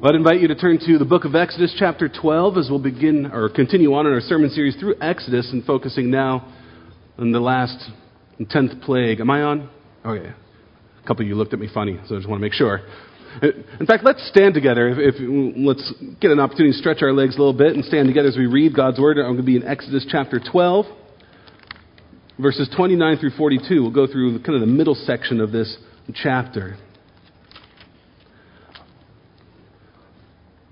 I'd invite you to turn to the book of Exodus, chapter 12, as we'll begin or continue on in our sermon series through Exodus and focusing now on the last 10th plague. Am I on? Oh, okay. A couple of you looked at me funny, so I just want to make sure. In fact, let's stand together. If, if, let's get an opportunity to stretch our legs a little bit and stand together as we read God's Word. I'm going to be in Exodus chapter 12, verses 29 through 42. We'll go through kind of the middle section of this chapter.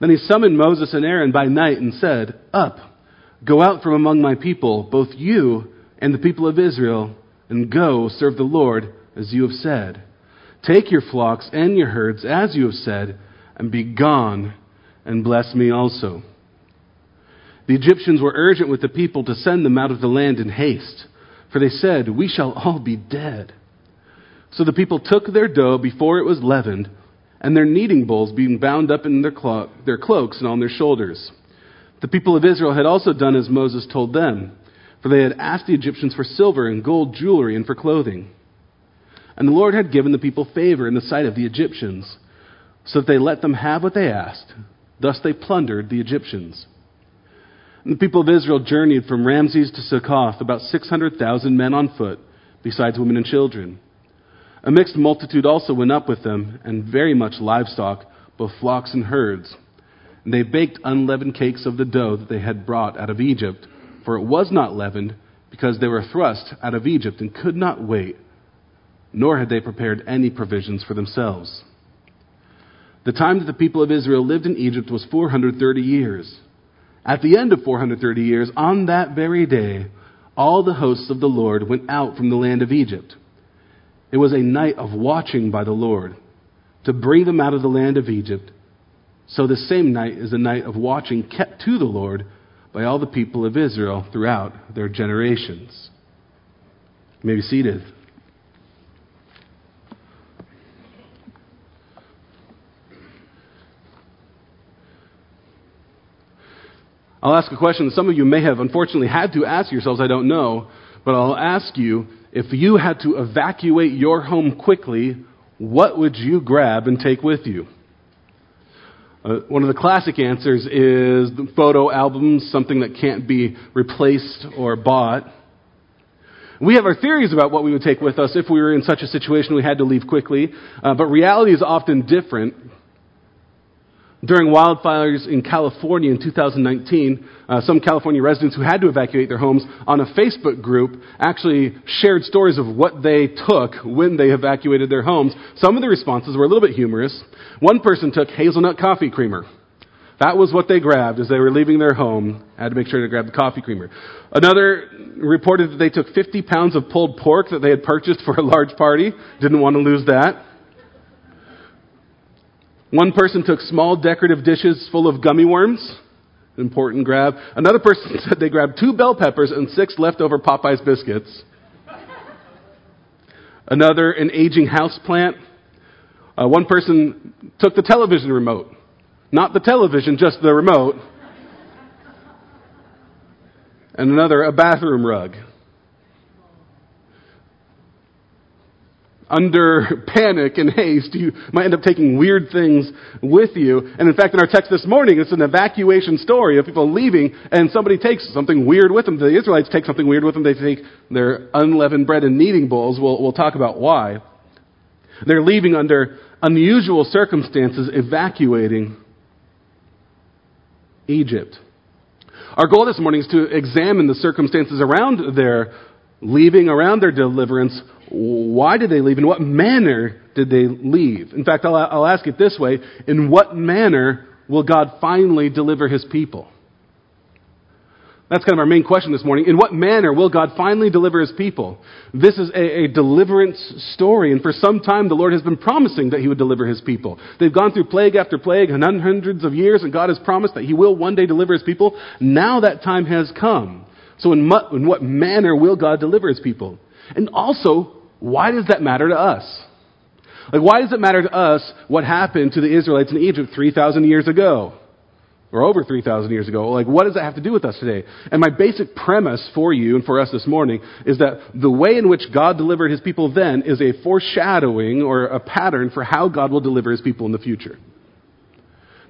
Then he summoned Moses and Aaron by night and said, Up, go out from among my people, both you and the people of Israel, and go serve the Lord as you have said. Take your flocks and your herds as you have said, and be gone, and bless me also. The Egyptians were urgent with the people to send them out of the land in haste, for they said, We shall all be dead. So the people took their dough before it was leavened and their kneading bowls being bound up in their, clo- their cloaks and on their shoulders. The people of Israel had also done as Moses told them, for they had asked the Egyptians for silver and gold jewelry and for clothing. And the Lord had given the people favor in the sight of the Egyptians, so that they let them have what they asked. Thus they plundered the Egyptians. And the people of Israel journeyed from Ramses to Succoth, about 600,000 men on foot, besides women and children. A mixed multitude also went up with them, and very much livestock, both flocks and herds. And they baked unleavened cakes of the dough that they had brought out of Egypt, for it was not leavened, because they were thrust out of Egypt and could not wait, nor had they prepared any provisions for themselves. The time that the people of Israel lived in Egypt was 430 years. At the end of 430 years, on that very day, all the hosts of the Lord went out from the land of Egypt it was a night of watching by the Lord to bring them out of the land of Egypt. So the same night is a night of watching kept to the Lord by all the people of Israel throughout their generations. You may be seated. I'll ask a question that some of you may have unfortunately had to ask yourselves, I don't know, but I'll ask you if you had to evacuate your home quickly, what would you grab and take with you? Uh, one of the classic answers is photo albums, something that can't be replaced or bought. We have our theories about what we would take with us if we were in such a situation we had to leave quickly, uh, but reality is often different. During wildfires in California in 2019, uh, some California residents who had to evacuate their homes on a Facebook group actually shared stories of what they took when they evacuated their homes. Some of the responses were a little bit humorous. One person took hazelnut coffee creamer. That was what they grabbed as they were leaving their home. I Had to make sure to grab the coffee creamer. Another reported that they took 50 pounds of pulled pork that they had purchased for a large party. Didn't want to lose that. One person took small decorative dishes full of gummy worms. Important grab. Another person said they grabbed two bell peppers and six leftover Popeyes biscuits. Another, an aging house plant. Uh, one person took the television remote. Not the television, just the remote. And another, a bathroom rug. Under panic and haste, you might end up taking weird things with you. And in fact, in our text this morning, it's an evacuation story of people leaving and somebody takes something weird with them. The Israelites take something weird with them. They take their unleavened bread and kneading bowls. We'll, we'll talk about why. They're leaving under unusual circumstances, evacuating Egypt. Our goal this morning is to examine the circumstances around their leaving, around their deliverance, why did they leave? In what manner did they leave? In fact, I'll, I'll ask it this way In what manner will God finally deliver his people? That's kind of our main question this morning. In what manner will God finally deliver his people? This is a, a, deliverance story, and for some time the Lord has been promising that he would deliver his people. They've gone through plague after plague, hundreds of years, and God has promised that he will one day deliver his people. Now that time has come. So in, mu- in what manner will God deliver his people? And also, why does that matter to us? Like, why does it matter to us what happened to the Israelites in Egypt 3,000 years ago? or over 3,000 years ago. Like, what does that have to do with us today? And my basic premise for you and for us this morning is that the way in which God delivered his people then is a foreshadowing or a pattern for how God will deliver his people in the future.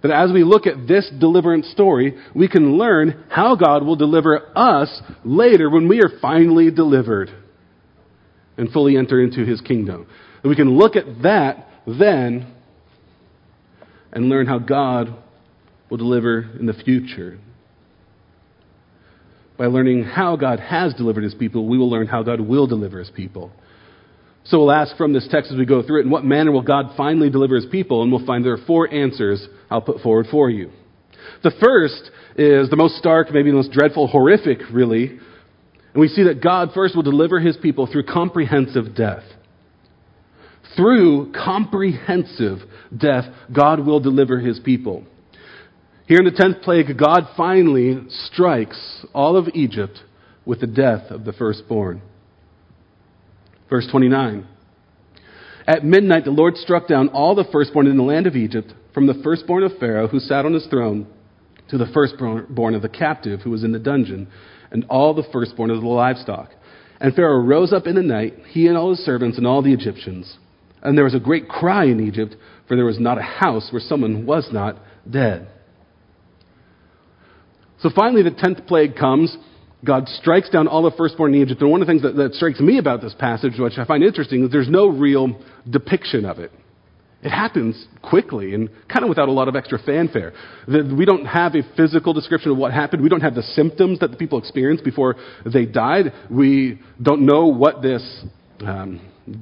That as we look at this deliverance story, we can learn how God will deliver us later when we are finally delivered and fully enter into his kingdom. And we can look at that then and learn how God will deliver in the future. By learning how God has delivered his people, we will learn how God will deliver his people. So we'll ask from this text as we go through it, in what manner will God finally deliver his people? And we'll find there are four answers I'll put forward for you. The first is the most stark, maybe the most dreadful, horrific, really. And we see that God first will deliver his people through comprehensive death. Through comprehensive death, God will deliver his people. Here in the tenth plague, God finally strikes all of Egypt with the death of the firstborn. Verse 29. At midnight, the Lord struck down all the firstborn in the land of Egypt, from the firstborn of Pharaoh, who sat on his throne, to the firstborn of the captive, who was in the dungeon, and all the firstborn of the livestock. And Pharaoh rose up in the night, he and all his servants and all the Egyptians. And there was a great cry in Egypt, for there was not a house where someone was not dead. So finally, the tenth plague comes. God strikes down all the firstborn in Egypt. And one of the things that, that strikes me about this passage, which I find interesting, is there's no real depiction of it. It happens quickly and kind of without a lot of extra fanfare. We don't have a physical description of what happened. We don't have the symptoms that the people experienced before they died. We don't know what this um,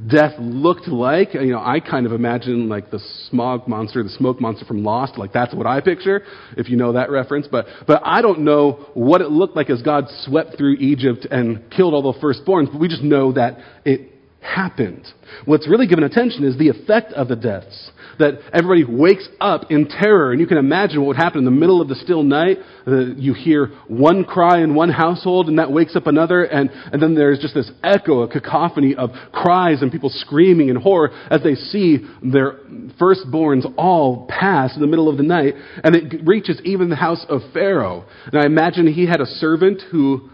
death looked like. You know, I kind of imagine like the smog monster, the smoke monster from Lost. Like that's what I picture, if you know that reference. But, but I don't know what it looked like as God swept through Egypt and killed all the firstborns. But we just know that it happened. What's really given attention is the effect of the deaths that everybody wakes up in terror. And you can imagine what would happen in the middle of the still night. Uh, you hear one cry in one household, and that wakes up another. And, and then there's just this echo, a cacophony of cries and people screaming in horror as they see their firstborns all pass in the middle of the night. And it reaches even the house of Pharaoh. And I imagine he had a servant who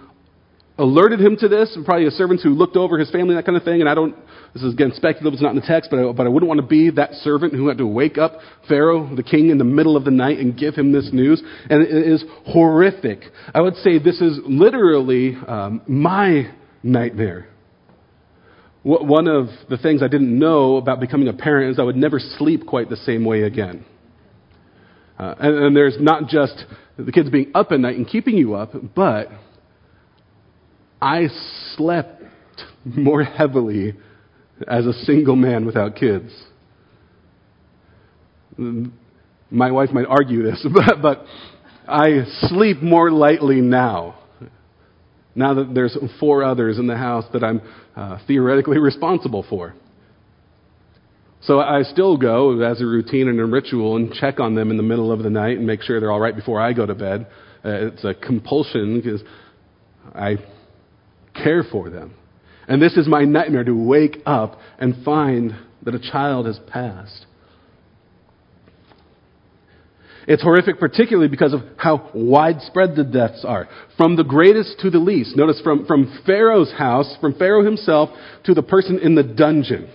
alerted him to this, and probably a servant who looked over his family, that kind of thing. And I don't, this is again speculative, it's not in the text, but I, but I wouldn't want to be that servant who had to wake up Pharaoh, the king, in the middle of the night and give him this news. And it is horrific. I would say this is literally um, my nightmare. One of the things I didn't know about becoming a parent is I would never sleep quite the same way again. Uh, and, and there's not just the kids being up at night and keeping you up, but I slept more heavily as a single man without kids. My wife might argue this, but, but I sleep more lightly now. Now that there's four others in the house that I'm uh, theoretically responsible for. So I still go as a routine and a ritual and check on them in the middle of the night and make sure they're all right before I go to bed. Uh, it's a compulsion because I care for them. And this is my nightmare to wake up and find that a child has passed. It's horrific, particularly because of how widespread the deaths are. From the greatest to the least. Notice from, from Pharaoh's house, from Pharaoh himself, to the person in the dungeon.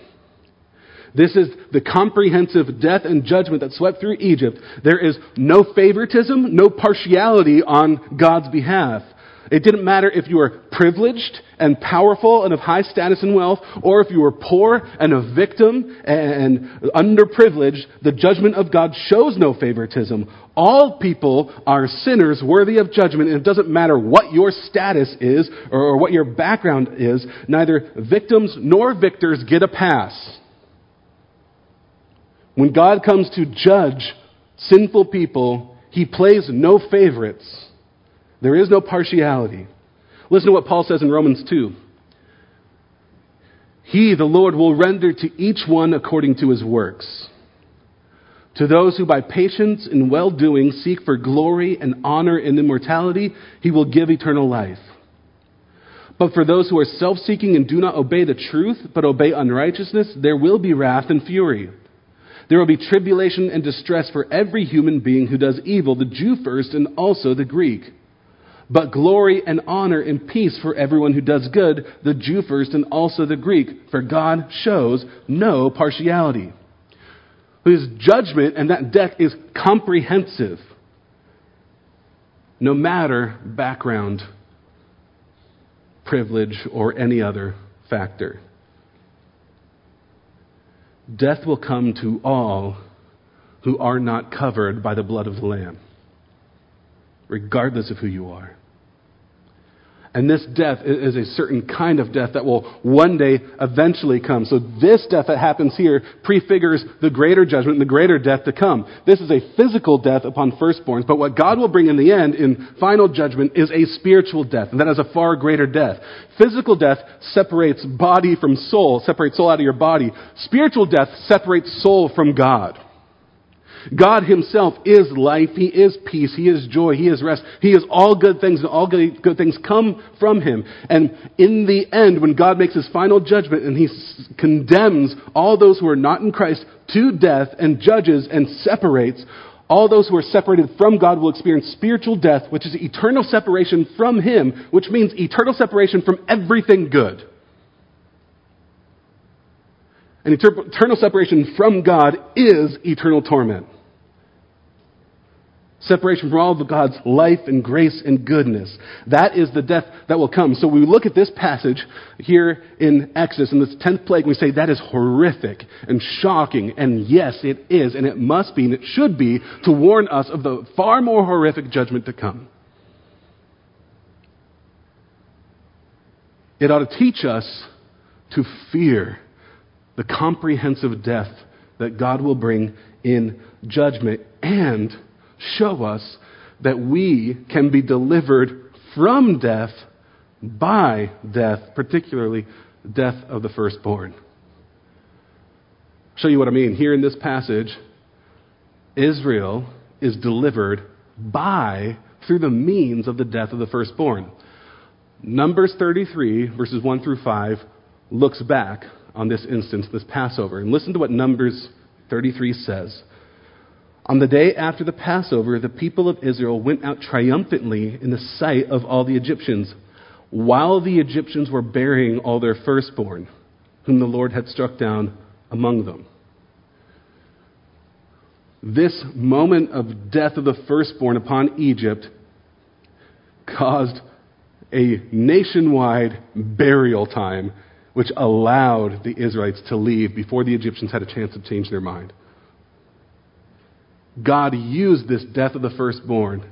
This is the comprehensive death and judgment that swept through Egypt. There is no favoritism, no partiality on God's behalf. It didn't matter if you were privileged and powerful and of high status and wealth, or if you were poor and a victim and underprivileged. The judgment of God shows no favoritism. All people are sinners worthy of judgment, and it doesn't matter what your status is or what your background is. Neither victims nor victors get a pass. When God comes to judge sinful people, he plays no favorites. There is no partiality. Listen to what Paul says in Romans 2. He, the Lord, will render to each one according to his works. To those who by patience and well doing seek for glory and honor and immortality, he will give eternal life. But for those who are self seeking and do not obey the truth, but obey unrighteousness, there will be wrath and fury. There will be tribulation and distress for every human being who does evil, the Jew first and also the Greek. But glory and honor and peace for everyone who does good, the Jew first and also the Greek, for God shows no partiality. His judgment and that death is comprehensive, no matter background, privilege, or any other factor. Death will come to all who are not covered by the blood of the Lamb, regardless of who you are. And this death is a certain kind of death that will one day eventually come. So this death that happens here prefigures the greater judgment and the greater death to come. This is a physical death upon firstborns, but what God will bring in the end in final judgment is a spiritual death, and that is a far greater death. Physical death separates body from soul, separates soul out of your body. Spiritual death separates soul from God. God Himself is life. He is peace. He is joy. He is rest. He is all good things, and all good, things come from Him. And in the end, when God makes His final judgment and He s- condemns all those who are not in Christ to death and judges and separates, all those who are separated from God will experience spiritual death, which is eternal separation from Him, which means eternal separation from everything good. And eternal separation from God is eternal torment. Separation from all of God's life and grace and goodness. That is the death that will come. So we look at this passage here in Exodus, in this 10th plague, and we say that is horrific and shocking. And yes, it is, and it must be, and it should be, to warn us of the far more horrific judgment to come. It ought to teach us to fear the comprehensive death that God will bring in judgment and show us that we can be delivered from death by death, particularly death of the firstborn. Show you what I mean. Here in this passage, Israel is delivered by, through the means of the death of the firstborn. Numbers 33, verses 1 through 5, looks back on this instance, this Passover. And listen to what Numbers 33 says. On the day after the Passover, the people of Israel went out triumphantly in the sight of all the Egyptians, while the Egyptians were burying all their firstborn, whom the Lord had struck down among them. This moment of death of the firstborn upon Egypt caused a nationwide burial time, which allowed the Israelites to leave before the Egyptians had a chance to change their mind. God used this death of the firstborn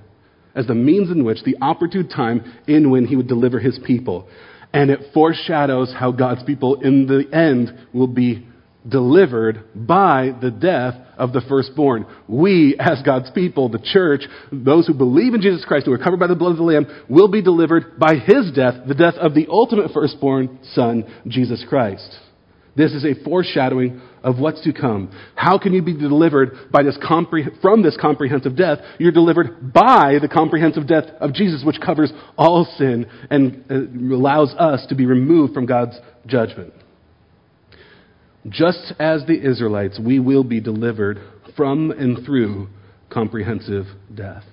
as the means in which, the opportune time in when he would deliver his people. And it foreshadows how God's people in the end will be delivered by the death of the firstborn. We, as God's people, the church, those who believe in Jesus Christ, who are covered by the blood of the Lamb, will be delivered by his death, the death of the ultimate firstborn Son, Jesus Christ. This is a foreshadowing of what's to come. How can you be delivered by this compre- from this comprehensive death? You're delivered by the comprehensive death of Jesus, which covers all sin and uh, allows us to be removed from God's judgment. Just as the Israelites, we will be delivered from and through comprehensive death.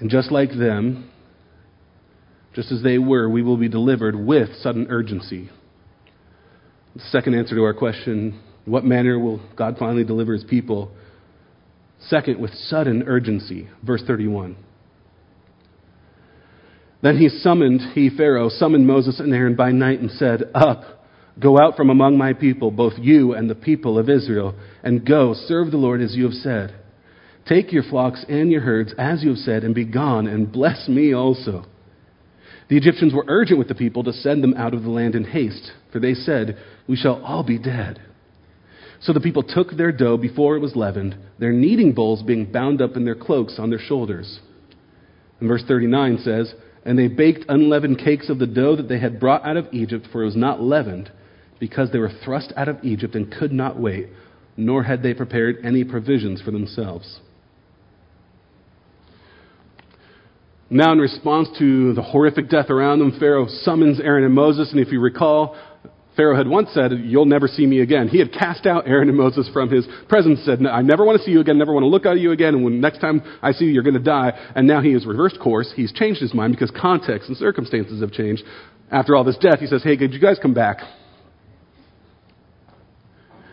And just like them, just as they were, we will be delivered with sudden urgency. The second answer to our question what manner will God finally deliver his people? Second, with sudden urgency. Verse 31. Then he summoned, he, Pharaoh, summoned Moses and Aaron by night and said, Up, go out from among my people, both you and the people of Israel, and go, serve the Lord as you have said. Take your flocks and your herds as you have said, and be gone, and bless me also. The Egyptians were urgent with the people to send them out of the land in haste, for they said, We shall all be dead. So the people took their dough before it was leavened, their kneading bowls being bound up in their cloaks on their shoulders. And verse 39 says, And they baked unleavened cakes of the dough that they had brought out of Egypt, for it was not leavened, because they were thrust out of Egypt and could not wait, nor had they prepared any provisions for themselves. Now, in response to the horrific death around them, Pharaoh summons Aaron and Moses, and if you recall, Pharaoh had once said, You'll never see me again. He had cast out Aaron and Moses from his presence, said, I never want to see you again, never want to look at you again, and when next time I see you, you're going to die. And now he has reversed course. He's changed his mind because context and circumstances have changed. After all this death, he says, Hey, could you guys come back?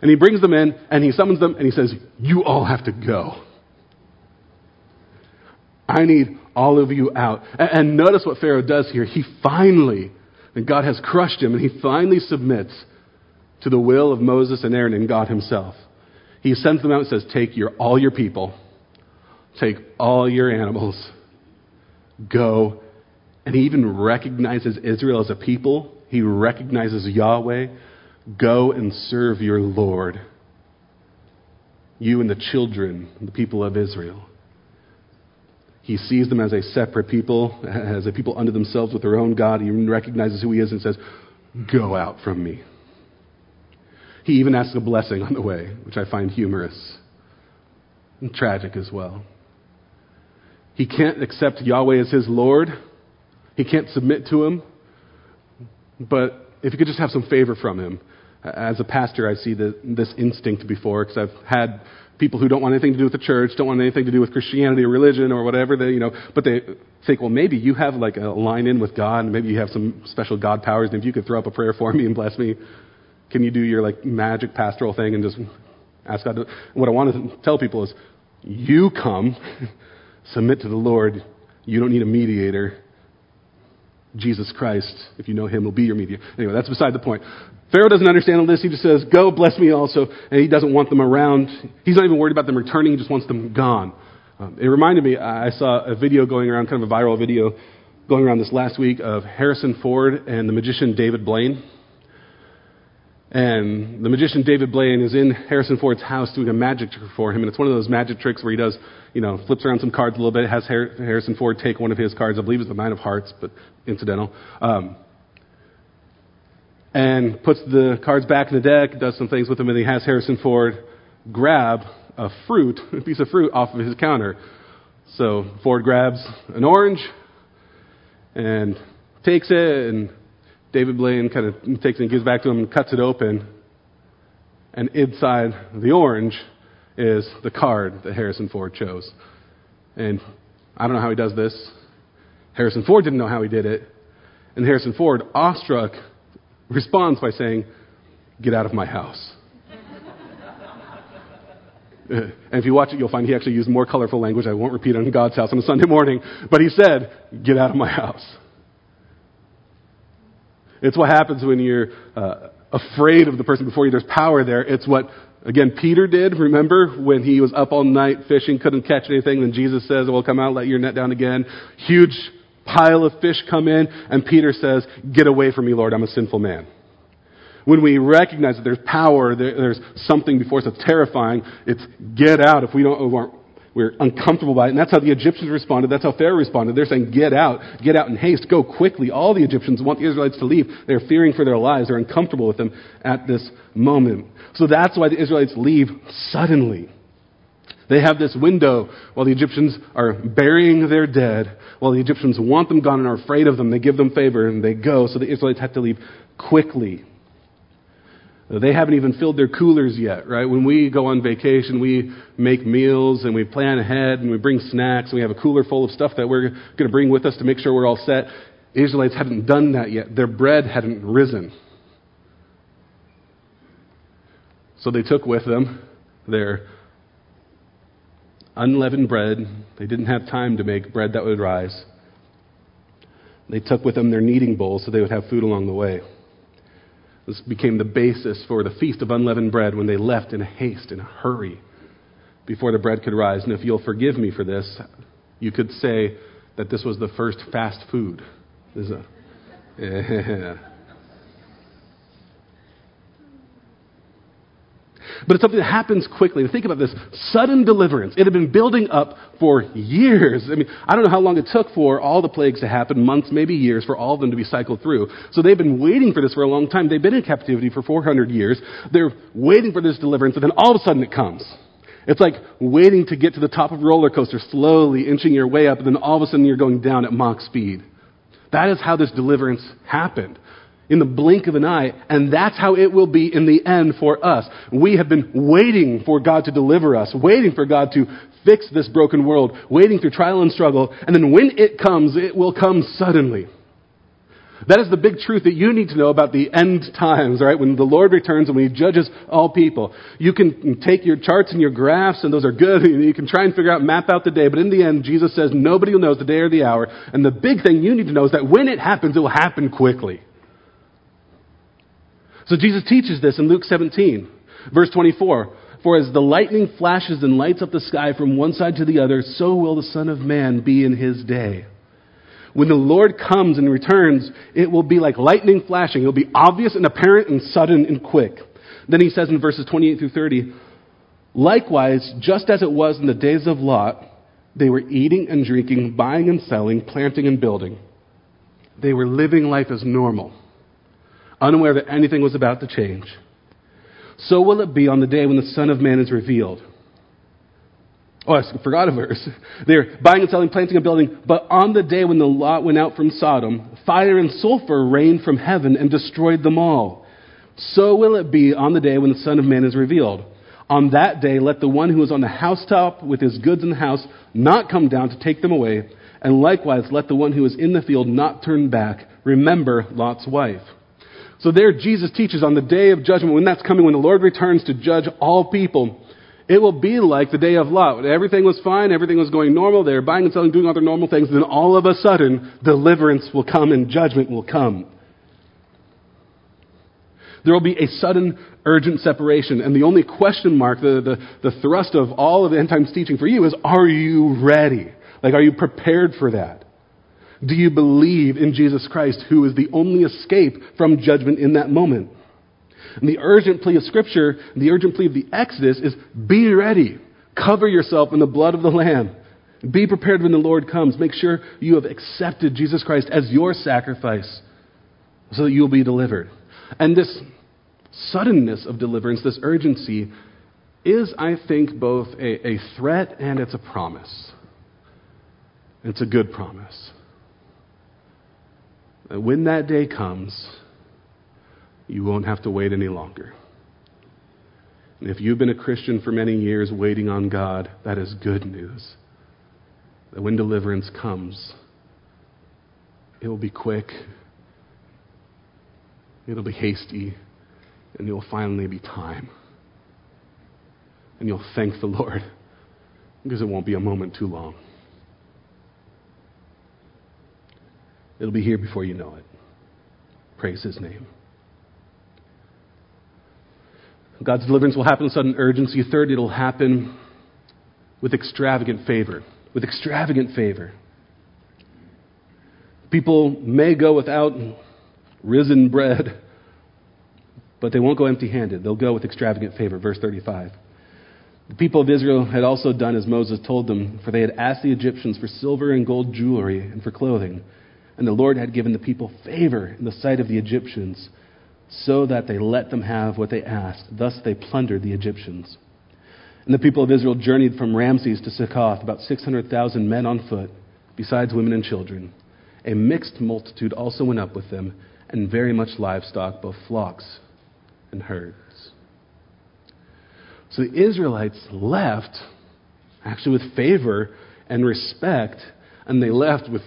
And he brings them in, and he summons them, and he says, You all have to go. I need all of you out. And notice what Pharaoh does here. He finally and God has crushed him, and he finally submits to the will of Moses and Aaron and God himself. He sends them out and says, Take your, all your people, take all your animals, go. And he even recognizes Israel as a people. He recognizes Yahweh. Go and serve your Lord. You and the children, the people of Israel. He sees them as a separate people, as a people unto themselves with their own God. He recognizes who he is and says, Go out from me. He even asks a blessing on the way, which I find humorous and tragic as well. He can't accept Yahweh as his Lord, he can't submit to him, but if he could just have some favor from him. As a pastor, I see the, this instinct before because I've had people who don't want anything to do with the church, don't want anything to do with Christianity or religion or whatever, they, you know, but they think, well, maybe you have like a line in with God, and maybe you have some special God powers, and if you could throw up a prayer for me and bless me, can you do your like magic pastoral thing and just ask God to, what I want to tell people is, you come, submit to the Lord, you don't need a mediator, Jesus Christ, if you know him, will be your mediator. Anyway, that's beside the point. Pharaoh doesn't understand all this. He just says, Go, bless me also. And he doesn't want them around. He's not even worried about them returning. He just wants them gone. Um, it reminded me, I saw a video going around, kind of a viral video going around this last week of Harrison Ford and the magician David Blaine. And the magician David Blaine is in Harrison Ford's house doing a magic trick for him. And it's one of those magic tricks where he does, you know, flips around some cards a little bit, has Harrison Ford take one of his cards. I believe it's the Nine of Hearts, but incidental. Um, and puts the cards back in the deck, does some things with them, and he has Harrison Ford grab a fruit, a piece of fruit off of his counter. So Ford grabs an orange and takes it, and David Blaine kind of takes it and gives back to him and cuts it open. And inside the orange is the card that Harrison Ford chose. And I don't know how he does this. Harrison Ford didn't know how he did it. And Harrison Ford, awestruck, responds by saying, Get out of my house. and if you watch it, you'll find he actually used more colorful language. I won't repeat it in God's house on a Sunday morning. But he said, Get out of my house. It's what happens when you're uh, afraid of the person before you. There's power there. It's what, again, Peter did. Remember when he was up all night fishing, couldn't catch anything. Then Jesus says, Well, come out, let your net down again. Huge pile of fish come in, and Peter says, Get away from me, Lord, I'm a sinful man. When we recognize that there's power, there's something before us that's terrifying, it's get out if we don't, we're uncomfortable by it. And that's how the Egyptians responded. That's how Pharaoh responded. They're saying, get out, get out in haste, go quickly. All the Egyptians want the Israelites to leave. They're fearing for their lives. They're uncomfortable with them at this moment. So that's why the Israelites leave suddenly. They have this window while the Egyptians are burying their dead, while the Egyptians want them gone and are afraid of them. They give them favor and they go. So the Israelites have to leave quickly. They haven't even filled their coolers yet, right? When we go on vacation, we make meals and we plan ahead and we bring snacks and we have a cooler full of stuff that we're going to bring with us to make sure we're all set. Israelites hadn't done that yet. Their bread hadn't risen. So they took with them their unleavened bread. They didn't have time to make bread that would rise. They took with them their kneading bowls so they would have food along the way. This became the basis for the feast of unleavened bread when they left in a haste, in a hurry, before the bread could rise. And if you'll forgive me for this, you could say that this was the first fast food. This a, yeah. But it's something that happens quickly. Think about this sudden deliverance. It had been building up for years. I mean, I don't know how long it took for all the plagues to happen, months, maybe years, for all of them to be cycled through. So they've been waiting for this for a long time. They've been in captivity for 400 years. They're waiting for this deliverance, and then all of a sudden it comes. It's like waiting to get to the top of a roller coaster, slowly inching your way up, and then all of a sudden you're going down at Mach speed. That is how this deliverance happened in the blink of an eye, and that's how it will be in the end for us. We have been waiting for God to deliver us, waiting for God to fix this broken world, waiting through trial and struggle, and then when it comes, it will come suddenly. That is the big truth that you need to know about the end times, right? When the Lord returns and when He judges all people. You can take your charts and your graphs, and those are good. You can try and figure out, map out the day, but in the end, Jesus says nobody knows the day or the hour. And the big thing you need to know is that when it happens, it will happen quickly. So Jesus teaches this in Luke 17, verse 24. For as the lightning flashes and lights up the sky from one side to the other, so will the Son of Man be in his day. When the Lord comes and returns, it will be like lightning flashing. It will be obvious and apparent and sudden and quick. Then he says in verses 28 through 30, Likewise, just as it was in the days of Lot, they were eating and drinking, buying and selling, planting and building. They were living life as normal unaware that anything was about to change. So will it be on the day when the Son of Man is revealed. Oh, I forgot a verse. They're buying and selling, planting and building. But on the day when the Lot went out from Sodom, fire and sulfur rained from heaven and destroyed them all. So will it be on the day when the Son of Man is revealed. On that day, let the one who is on the housetop with his goods in the house not come down to take them away. And likewise, let the one who is in the field not turn back. Remember Lot's wife. So there Jesus teaches on the day of judgment, when that's coming, when the Lord returns to judge all people, it will be like the day of Lot. Everything was fine, everything was going normal, they were buying and selling, doing all their normal things, then all of a sudden, deliverance will come and judgment will come. There will be a sudden, urgent separation. And the only question mark, the, the, the thrust of all of the end times teaching for you is, are you ready? Like, are you prepared for that? Do you believe in Jesus Christ, who is the only escape from judgment in that moment? And the urgent plea of Scripture, the urgent plea of the Exodus is be ready. Cover yourself in the blood of the Lamb. Be prepared when the Lord comes. Make sure you have accepted Jesus Christ as your sacrifice so that you will be delivered. And this suddenness of deliverance, this urgency, is, I think, both a, a threat and it's a promise. It's a good promise when that day comes, you won't have to wait any longer. And if you've been a Christian for many years waiting on God, that is good news. That when deliverance comes, it will be quick, it'll be hasty, and it will finally be time. And you'll thank the Lord because it won't be a moment too long. It'll be here before you know it. Praise his name. God's deliverance will happen with sudden urgency. Third, it'll happen with extravagant favor. With extravagant favor. People may go without risen bread, but they won't go empty handed. They'll go with extravagant favor. Verse 35. The people of Israel had also done as Moses told them, for they had asked the Egyptians for silver and gold jewelry and for clothing. And the Lord had given the people favor in the sight of the Egyptians, so that they let them have what they asked. Thus they plundered the Egyptians. And the people of Israel journeyed from Ramses to Succoth, about 600,000 men on foot, besides women and children. A mixed multitude also went up with them, and very much livestock, both flocks and herds. So the Israelites left, actually with favor and respect, and they left with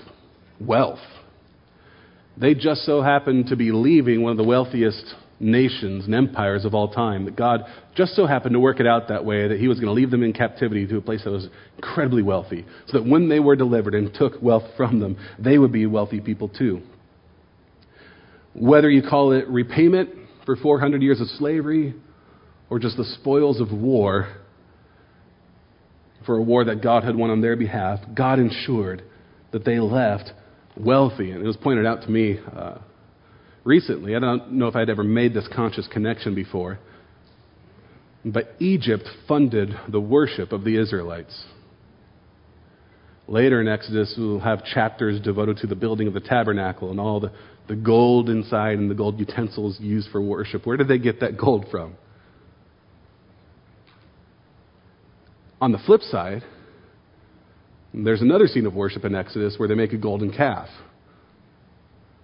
wealth. They just so happened to be leaving one of the wealthiest nations and empires of all time. That God just so happened to work it out that way that He was going to leave them in captivity to a place that was incredibly wealthy. So that when they were delivered and took wealth from them, they would be wealthy people too. Whether you call it repayment for 400 years of slavery or just the spoils of war for a war that God had won on their behalf, God ensured that they left wealthy. And it was pointed out to me uh, recently. I don't know if I'd ever made this conscious connection before. But Egypt funded the worship of the Israelites. Later in Exodus, we'll have chapters devoted to the building of the tabernacle and all the, the gold inside and the gold utensils used for worship. Where did they get that gold from? On the flip side, there's another scene of worship in Exodus where they make a golden calf.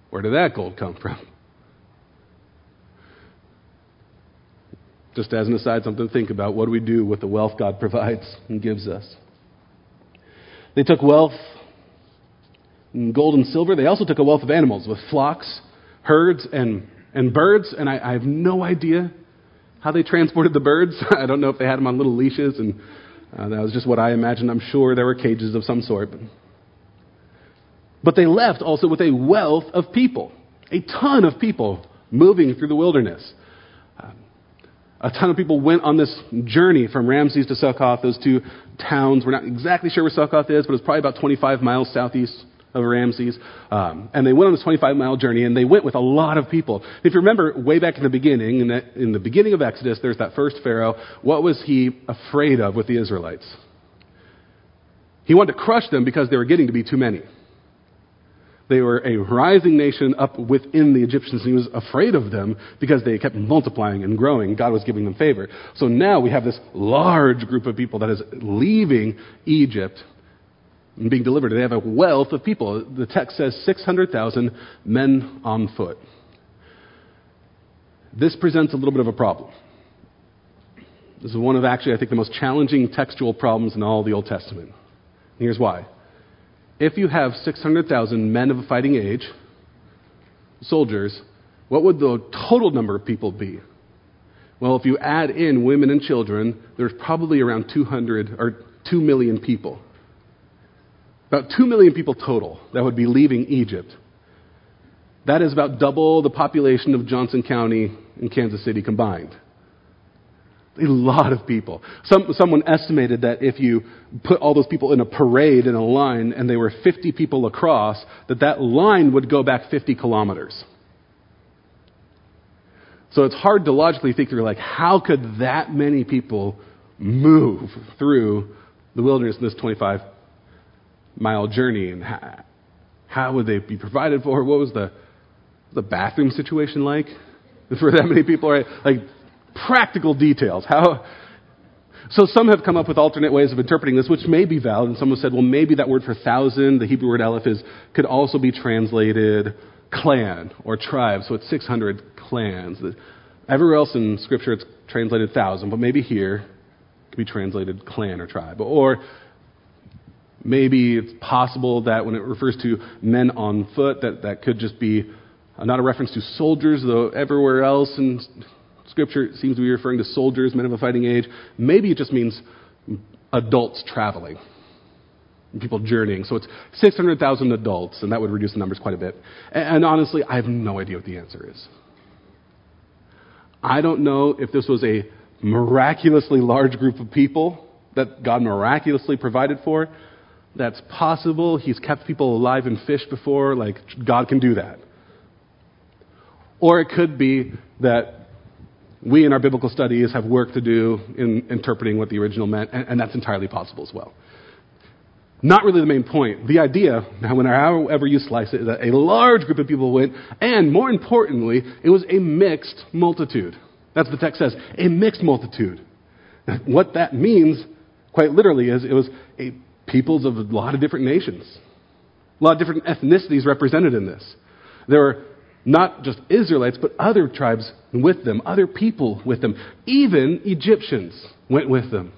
Where did that gold come from? Just as an aside, something to think about. What do we do with the wealth God provides and gives us? They took wealth, gold and silver. They also took a wealth of animals with flocks, herds, and, and birds. And I, I have no idea how they transported the birds. I don't know if they had them on little leashes, and uh, that was just what I imagined. I'm sure there were cages of some sort. But they left also with a wealth of people, a ton of people moving through the wilderness a ton of people went on this journey from Ramses to Succoth, those two towns. We're not exactly sure where Succoth is, but it's probably about 25 miles southeast of Ramses. Um, and they went on this 25 mile journey, and they went with a lot of people. If you remember, way back in the beginning, in, the, in the beginning of Exodus, there's that first Pharaoh. What was he afraid of with the Israelites? He wanted to crush them because they were getting to be too many. They were a rising nation up within the Egyptians. And he was afraid of them because they kept multiplying and growing. God was giving them favor. So now we have this large group of people that is leaving Egypt and being delivered. They have a wealth of people. The text says 600,000 men on foot. This presents a little bit of a problem. This is one of actually, I think, the most challenging textual problems in all the Old Testament. here's why if you have 600,000 men of a fighting age, soldiers, what would the total number of people be? Well, if you add in women and children, there's probably around 200 or 2 million people. About 2 million people total that would be leaving Egypt. That is about double the population of Johnson County and Kansas City combined. A lot of people. Some, someone estimated that if you put all those people in a parade in a line and they were 50 people across, that that line would go back 50 kilometers. So it's hard to logically think through, like, how could that many people move through the wilderness in this 25 mile journey? And how, how would they be provided for? What was the, the bathroom situation like for that many people? Right? Like, practical details. How, so some have come up with alternate ways of interpreting this, which may be valid. And some have said, well, maybe that word for thousand, the Hebrew word aleph, is, could also be translated clan or tribe. So it's 600 clans. Everywhere else in Scripture it's translated thousand, but maybe here it could be translated clan or tribe. Or maybe it's possible that when it refers to men on foot, that that could just be not a reference to soldiers, though everywhere else in Scripture it seems to be referring to soldiers, men of a fighting age. Maybe it just means adults traveling, people journeying. So it's 600,000 adults, and that would reduce the numbers quite a bit. And honestly, I have no idea what the answer is. I don't know if this was a miraculously large group of people that God miraculously provided for. That's possible. He's kept people alive in fish before. Like, God can do that. Or it could be that we in our biblical studies have work to do in interpreting what the original meant, and, and that's entirely possible as well. Not really the main point. The idea, however you slice it, is that a large group of people went, and more importantly, it was a mixed multitude. That's what the text says a mixed multitude. What that means, quite literally, is it was a peoples of a lot of different nations, a lot of different ethnicities represented in this. There were not just Israelites, but other tribes with them, other people with them. Even Egyptians went with them.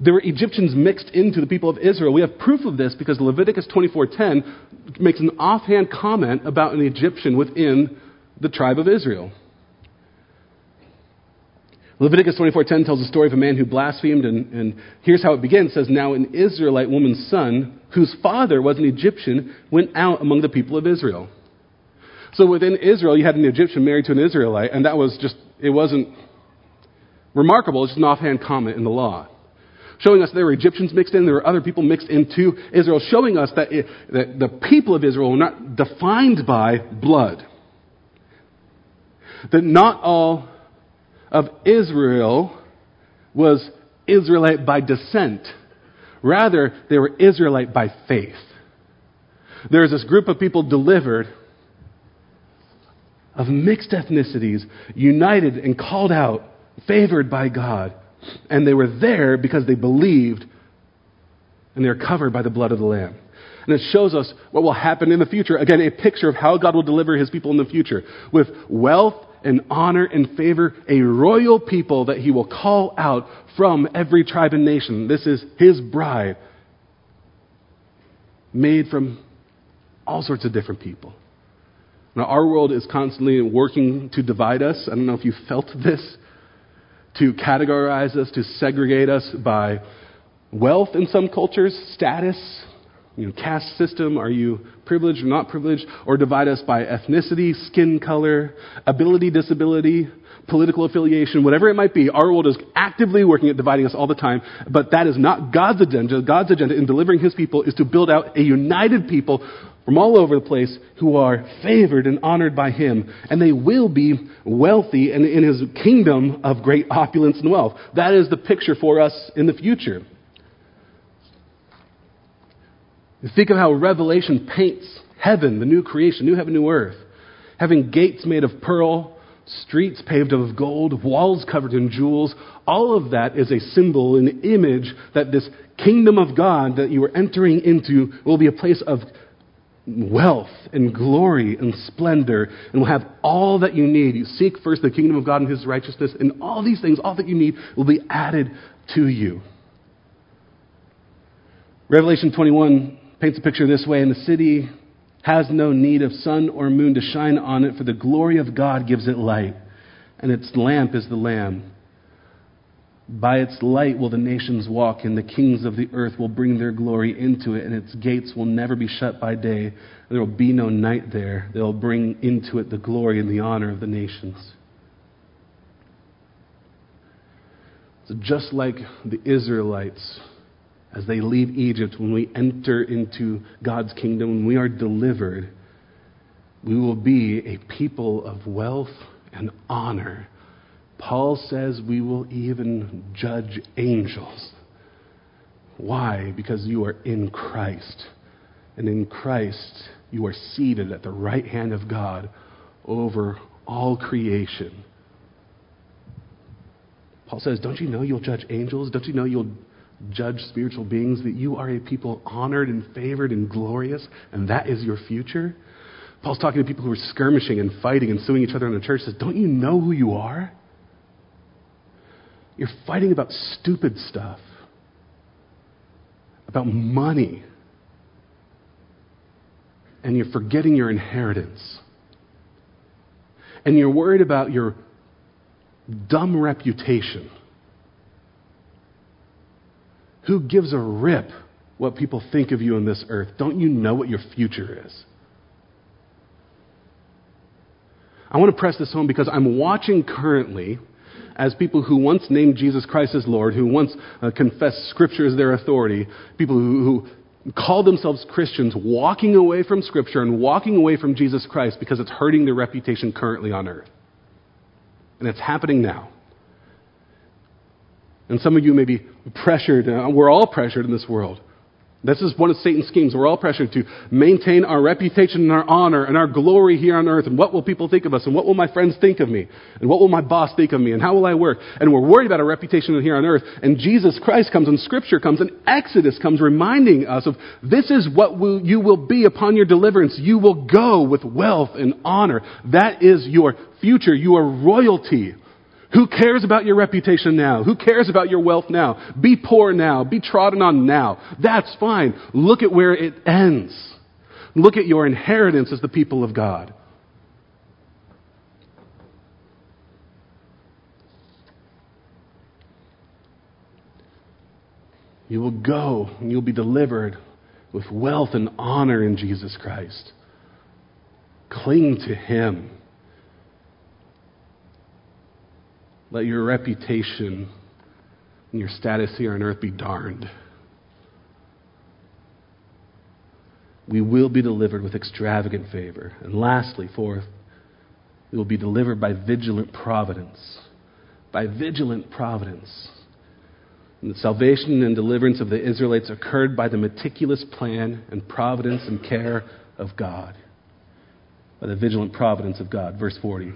There were Egyptians mixed into the people of Israel. We have proof of this because Leviticus 24:10 makes an offhand comment about an Egyptian within the tribe of Israel. Leviticus 24:10 tells the story of a man who blasphemed, and, and here's how it begins. It says, "Now an Israelite woman's son, whose father was an Egyptian, went out among the people of Israel." So within Israel, you had an Egyptian married to an Israelite, and that was just, it wasn't remarkable, it's just an offhand comment in the law. Showing us there were Egyptians mixed in, there were other people mixed into Israel, showing us that, it, that the people of Israel were not defined by blood. That not all of Israel was Israelite by descent. Rather, they were Israelite by faith. There's this group of people delivered of mixed ethnicities, united and called out, favored by God. And they were there because they believed and they're covered by the blood of the Lamb. And it shows us what will happen in the future. Again, a picture of how God will deliver his people in the future. With wealth and honor and favor, a royal people that he will call out from every tribe and nation. This is his bride, made from all sorts of different people. Now, our world is constantly working to divide us. I don't know if you felt this, to categorize us, to segregate us by wealth in some cultures, status, you know, caste system, are you privileged or not privileged, or divide us by ethnicity, skin color, ability, disability, political affiliation, whatever it might be. Our world is actively working at dividing us all the time, but that is not God's agenda. God's agenda in delivering His people is to build out a united people from all over the place who are favored and honored by Him, and they will be wealthy and in His kingdom of great opulence and wealth. That is the picture for us in the future. Think of how Revelation paints heaven, the new creation, new heaven, new earth, having gates made of pearl, streets paved of gold, walls covered in jewels. All of that is a symbol, an image that this kingdom of God that you are entering into will be a place of wealth and glory and splendor and will have all that you need. You seek first the kingdom of God and his righteousness, and all these things, all that you need, will be added to you. Revelation 21 paints a picture this way, and the city has no need of sun or moon to shine on it, for the glory of God gives it light, and its lamp is the Lamb. By its light will the nations walk, and the kings of the earth will bring their glory into it, and its gates will never be shut by day. There will be no night there. They'll bring into it the glory and the honor of the nations. So, just like the Israelites as they leave Egypt, when we enter into God's kingdom, when we are delivered, we will be a people of wealth and honor. Paul says we will even judge angels. Why? Because you are in Christ. And in Christ, you are seated at the right hand of God over all creation. Paul says, Don't you know you'll judge angels? Don't you know you'll judge spiritual beings, that you are a people honored and favored and glorious, and that is your future? Paul's talking to people who are skirmishing and fighting and suing each other in the church. Says, Don't you know who you are? You're fighting about stupid stuff, about money, and you're forgetting your inheritance. And you're worried about your dumb reputation. Who gives a rip what people think of you on this earth? Don't you know what your future is? I want to press this home because I'm watching currently as people who once named Jesus Christ as Lord, who once uh, confessed Scripture as their authority, people who, who called themselves Christians, walking away from Scripture and walking away from Jesus Christ because it's hurting their reputation currently on earth. And it's happening now. And some of you may be pressured. Uh, we're all pressured in this world. This is one of Satan's schemes. We're all pressured to maintain our reputation and our honor and our glory here on earth. And what will people think of us? And what will my friends think of me? And what will my boss think of me? And how will I work? And we're worried about our reputation here on earth. And Jesus Christ comes and Scripture comes and Exodus comes reminding us of this is what will, you will be upon your deliverance. You will go with wealth and honor. That is your future. You are royalty. Who cares about your reputation now? Who cares about your wealth now? Be poor now. Be trodden on now. That's fine. Look at where it ends. Look at your inheritance as the people of God. You will go and you'll be delivered with wealth and honor in Jesus Christ. Cling to Him. Let your reputation and your status here on earth be darned. We will be delivered with extravagant favor. And lastly, fourth, we will be delivered by vigilant providence. by vigilant providence. And the salvation and deliverance of the Israelites occurred by the meticulous plan and providence and care of God. By the vigilant providence of God. Verse 40.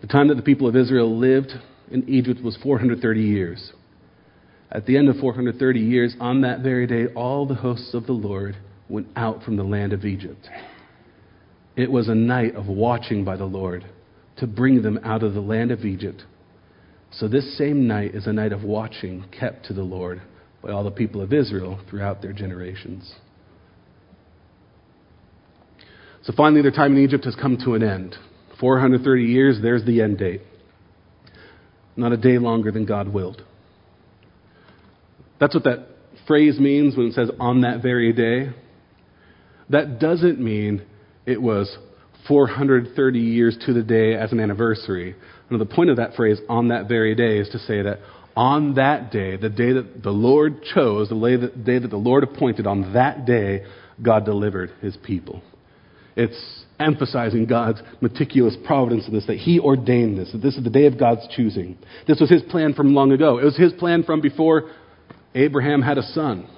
The time that the people of Israel lived in Egypt was 430 years. At the end of 430 years, on that very day, all the hosts of the Lord went out from the land of Egypt. It was a night of watching by the Lord to bring them out of the land of Egypt. So, this same night is a night of watching kept to the Lord by all the people of Israel throughout their generations. So, finally, their time in Egypt has come to an end. 430 years, there's the end date. Not a day longer than God willed. That's what that phrase means when it says on that very day. That doesn't mean it was 430 years to the day as an anniversary. The point of that phrase, on that very day, is to say that on that day, the day that the Lord chose, the day that the Lord appointed, on that day, God delivered his people. It's emphasizing God's meticulous providence in this, that He ordained this, that this is the day of God's choosing. This was His plan from long ago. It was His plan from before Abraham had a son.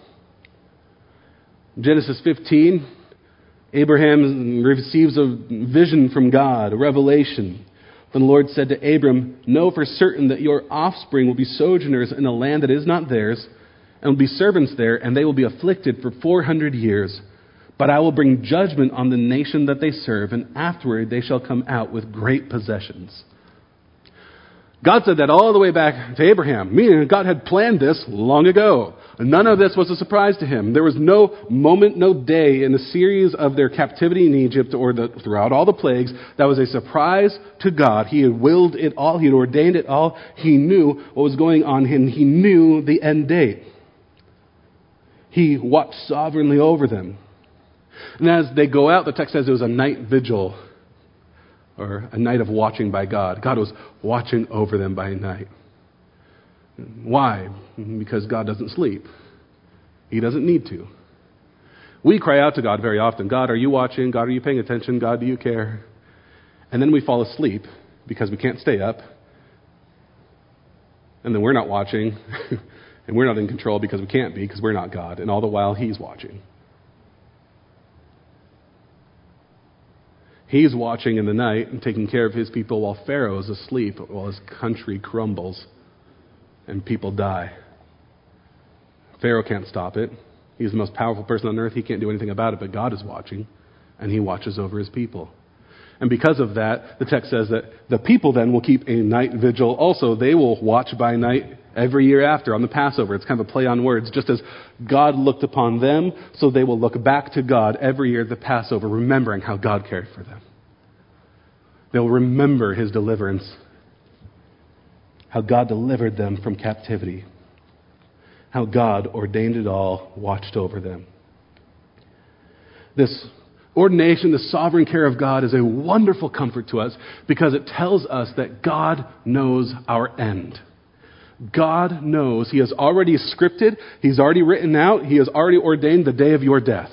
Genesis 15, Abraham receives a vision from God, a revelation. Then the Lord said to Abram, Know for certain that your offspring will be sojourners in a land that is not theirs, and will be servants there, and they will be afflicted for 400 years. But I will bring judgment on the nation that they serve, and afterward they shall come out with great possessions. God said that all the way back to Abraham, meaning God had planned this long ago. None of this was a surprise to him. There was no moment, no day in the series of their captivity in Egypt or the, throughout all the plagues that was a surprise to God. He had willed it all, He had ordained it all. He knew what was going on, and He knew the end date. He watched sovereignly over them. And as they go out, the text says it was a night vigil or a night of watching by God. God was watching over them by night. Why? Because God doesn't sleep. He doesn't need to. We cry out to God very often God, are you watching? God, are you paying attention? God, do you care? And then we fall asleep because we can't stay up. And then we're not watching. and we're not in control because we can't be because we're not God. And all the while, He's watching. He's watching in the night and taking care of his people while Pharaoh is asleep, while his country crumbles and people die. Pharaoh can't stop it. He's the most powerful person on earth. He can't do anything about it, but God is watching, and he watches over his people. And because of that, the text says that the people then will keep a night vigil also. They will watch by night every year after on the Passover. It's kind of a play on words. Just as God looked upon them, so they will look back to God every year at the Passover, remembering how God cared for them. They'll remember his deliverance, how God delivered them from captivity, how God ordained it all, watched over them. This ordination, the sovereign care of God, is a wonderful comfort to us because it tells us that God knows our end. God knows. He has already scripted, He's already written out, He has already ordained the day of your death.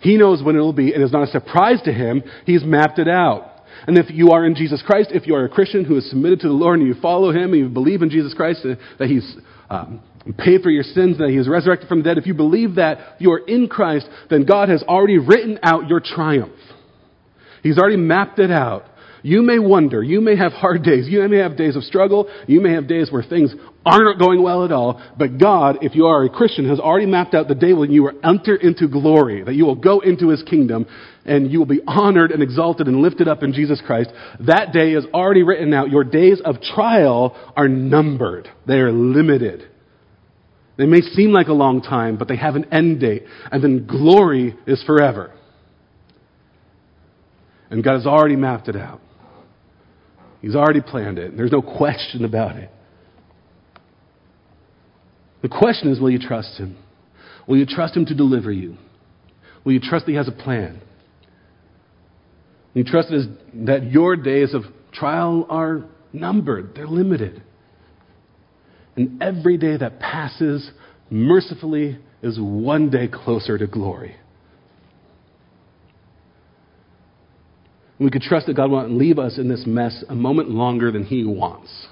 He knows when it will be, and it's not a surprise to Him. He's mapped it out. And if you are in Jesus Christ, if you are a Christian who is submitted to the Lord and you follow Him and you believe in Jesus Christ, uh, that He's um, paid for your sins, that He is resurrected from the dead, if you believe that you are in Christ, then God has already written out your triumph. He's already mapped it out. You may wonder, you may have hard days, you may have days of struggle, you may have days where things aren't going well at all, but God, if you are a Christian, has already mapped out the day when you will enter into glory, that you will go into His kingdom, and you will be honored and exalted and lifted up in Jesus Christ. That day is already written out. Your days of trial are numbered. They are limited. They may seem like a long time, but they have an end date, and then glory is forever. And God has already mapped it out. He's already planned it. There's no question about it. The question is will you trust Him? Will you trust Him to deliver you? Will you trust that He has a plan? Will you trust that your days of trial are numbered, they're limited. And every day that passes mercifully is one day closer to glory. We could trust that God won't leave us in this mess a moment longer than He wants.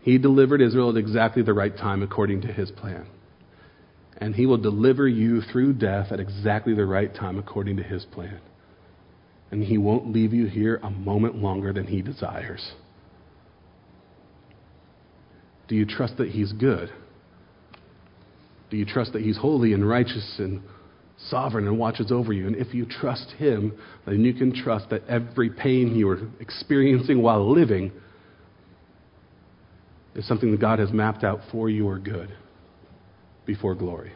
He delivered Israel at exactly the right time according to His plan. And He will deliver you through death at exactly the right time according to His plan. And He won't leave you here a moment longer than He desires. Do you trust that He's good? Do you trust that He's holy and righteous and sovereign and watches over you? And if you trust Him, then you can trust that every pain you are experiencing while living is something that God has mapped out for your good before glory.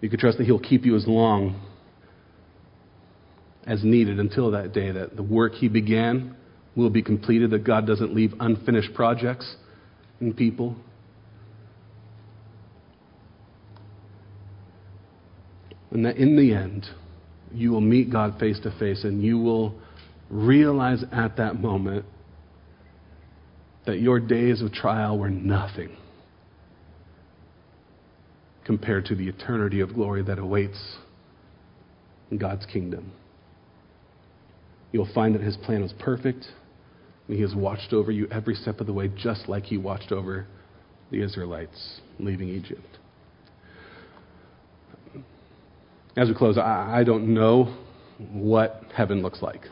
You can trust that He'll keep you as long as needed until that day that the work He began will be completed, that God doesn't leave unfinished projects in people. And that in the end, you will meet God face to face and you will realize at that moment that your days of trial were nothing compared to the eternity of glory that awaits in God's kingdom. You'll find that His plan was perfect. And He has watched over you every step of the way, just like He watched over the Israelites leaving Egypt. As we close, I, I don't know what heaven looks like.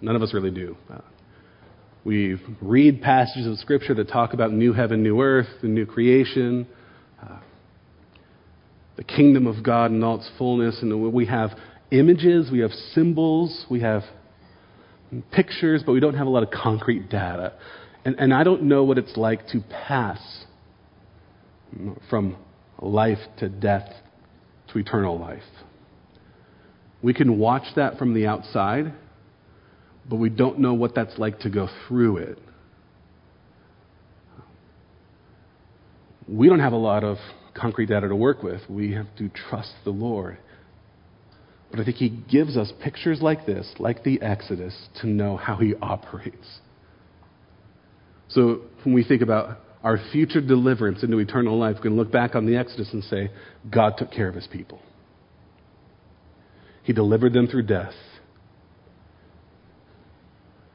None of us really do. Uh, we read passages of Scripture that talk about new heaven, new earth, the new creation, uh, the kingdom of God in all its fullness. And we have images, we have symbols, we have pictures, but we don't have a lot of concrete data. And, and I don't know what it's like to pass from life to death eternal life. We can watch that from the outside, but we don't know what that's like to go through it. We don't have a lot of concrete data to work with. We have to trust the Lord. But I think He gives us pictures like this, like the Exodus, to know how He operates. So when we think about our future deliverance into eternal life, we can look back on the Exodus and say, God took care of His people. He delivered them through death.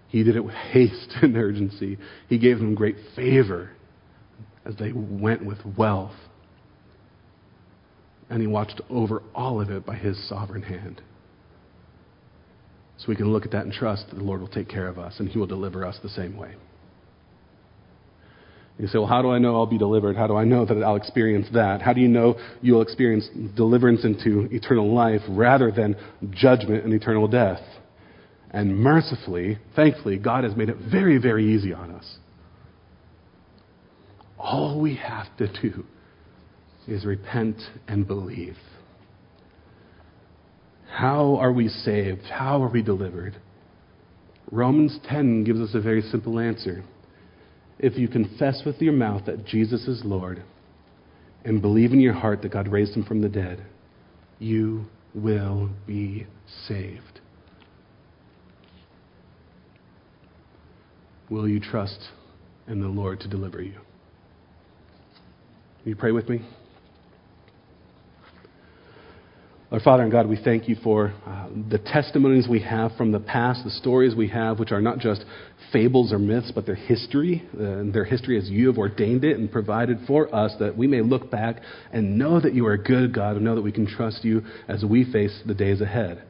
He did it with haste and urgency. He gave them great favor as they went with wealth and he watched over all of it by his sovereign hand. So we can look at that and trust that the Lord will take care of us and he will deliver us the same way. You say, well, how do I know I'll be delivered? How do I know that I'll experience that? How do you know you'll experience deliverance into eternal life rather than judgment and eternal death? And mercifully, thankfully, God has made it very, very easy on us. All we have to do is repent and believe. How are we saved? How are we delivered? Romans 10 gives us a very simple answer. If you confess with your mouth that Jesus is Lord and believe in your heart that God raised him from the dead, you will be saved. Will you trust in the Lord to deliver you? Will you pray with me? Our Father and God, we thank you for uh, the testimonies we have from the past, the stories we have, which are not just fables or myths, but their history, uh, and their history as you have ordained it and provided for us, that we may look back and know that you are a good God and know that we can trust you as we face the days ahead.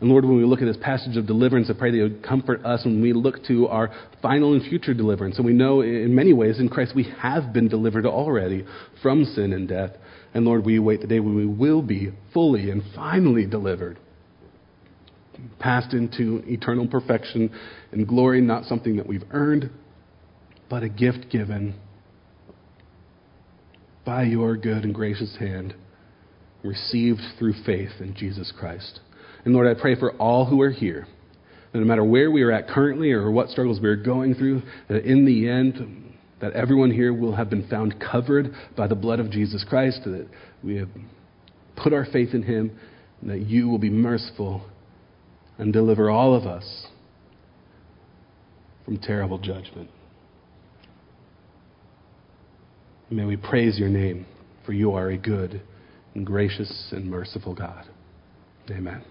And Lord, when we look at this passage of deliverance, I pray that you would comfort us when we look to our final and future deliverance. And we know in many ways in Christ we have been delivered already from sin and death. And Lord, we await the day when we will be fully and finally delivered, passed into eternal perfection and glory, not something that we've earned, but a gift given by your good and gracious hand, received through faith in Jesus Christ. And Lord, I pray for all who are here, that no matter where we are at currently or what struggles we are going through, that in the end, that everyone here will have been found covered by the blood of Jesus Christ, that we have put our faith in Him, and that you will be merciful and deliver all of us from terrible judgment. May we praise your name, for you are a good and gracious and merciful God. Amen.